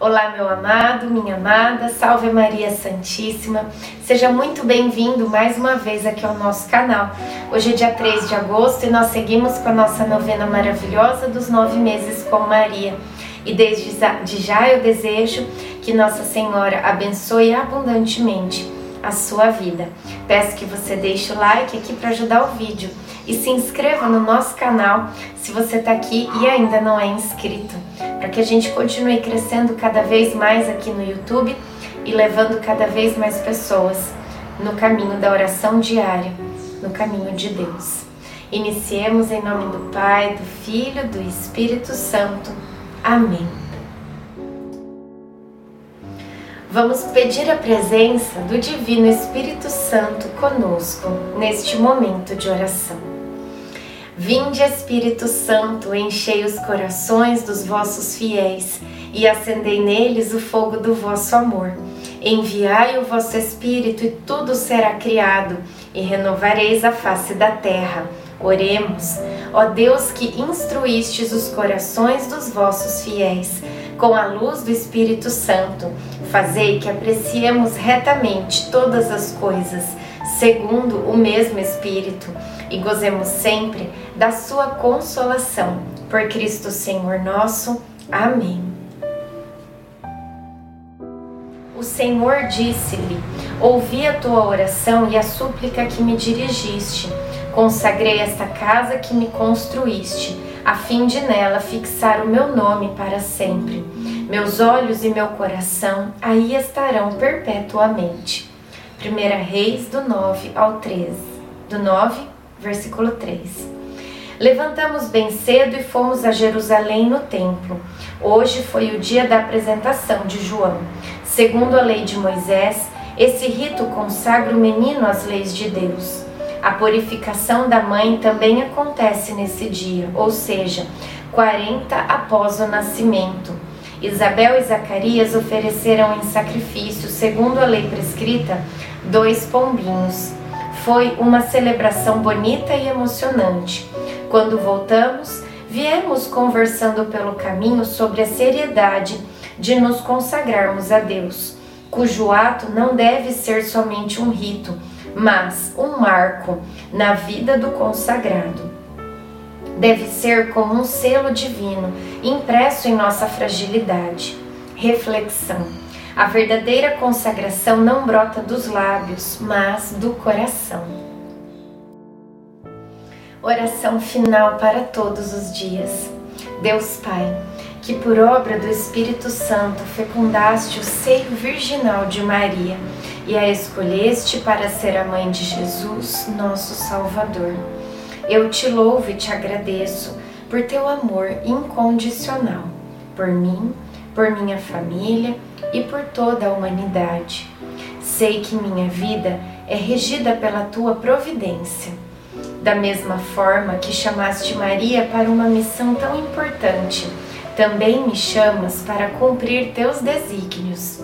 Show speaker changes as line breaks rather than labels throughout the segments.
Olá, meu amado, minha amada, salve Maria Santíssima. Seja muito bem-vindo mais uma vez aqui ao nosso canal. Hoje é dia 3 de agosto e nós seguimos com a nossa novena maravilhosa dos nove meses com Maria. E desde já eu desejo que Nossa Senhora abençoe abundantemente a sua vida. Peço que você deixe o like aqui para ajudar o vídeo e se inscreva no nosso canal se você está aqui e ainda não é inscrito para que a gente continue crescendo cada vez mais aqui no YouTube e levando cada vez mais pessoas no caminho da oração diária, no caminho de Deus. Iniciemos em nome do Pai, do Filho, do Espírito Santo. Amém. Vamos pedir a presença do Divino Espírito Santo conosco neste momento de oração. Vinde, Espírito Santo, enchei os corações dos vossos fiéis e acendei neles o fogo do vosso amor. Enviai o vosso Espírito e tudo será criado, e renovareis a face da terra. Oremos, ó Deus que instruístes os corações dos vossos fiéis com a luz do Espírito Santo, fazei que apreciemos retamente todas as coisas, segundo o mesmo Espírito e gozemos sempre da sua consolação. Por Cristo Senhor nosso. Amém. O Senhor disse-lhe: Ouvi a tua oração e a súplica que me dirigiste. Consagrei esta casa que me construíste, a fim de nela fixar o meu nome para sempre. Meus olhos e meu coração aí estarão perpetuamente. 1 Reis do 9 ao 13. Do 9 versículo 3. Levantamos bem cedo e fomos a Jerusalém no templo. Hoje foi o dia da apresentação de João. Segundo a lei de Moisés, esse rito consagra o menino às leis de Deus. A purificação da mãe também acontece nesse dia, ou seja, 40 após o nascimento. Isabel e Zacarias ofereceram em sacrifício, segundo a lei prescrita, dois pombinhos. Foi uma celebração bonita e emocionante. Quando voltamos, viemos conversando pelo caminho sobre a seriedade de nos consagrarmos a Deus, cujo ato não deve ser somente um rito, mas um marco na vida do consagrado. Deve ser como um selo divino impresso em nossa fragilidade. Reflexão. A verdadeira consagração não brota dos lábios, mas do coração. Oração final para todos os dias. Deus Pai, que por obra do Espírito Santo fecundaste o seio virginal de Maria e a escolheste para ser a mãe de Jesus, nosso Salvador. Eu te louvo e te agradeço por teu amor incondicional, por mim, por minha família e por toda a humanidade. Sei que minha vida é regida pela tua providência. Da mesma forma que chamaste Maria para uma missão tão importante, também me chamas para cumprir teus desígnios.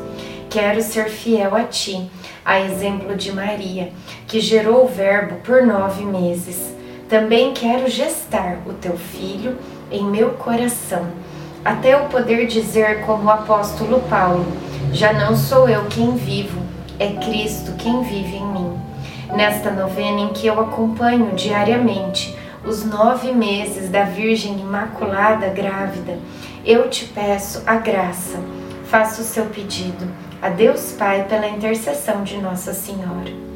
Quero ser fiel a ti, a exemplo de Maria, que gerou o Verbo por nove meses. Também quero gestar o teu filho em meu coração até eu poder dizer, como o apóstolo Paulo: Já não sou eu quem vivo, é Cristo quem vive em mim. Nesta novena em que eu acompanho diariamente os nove meses da Virgem Imaculada grávida, eu te peço a graça. Faça o seu pedido a Deus Pai pela intercessão de Nossa Senhora.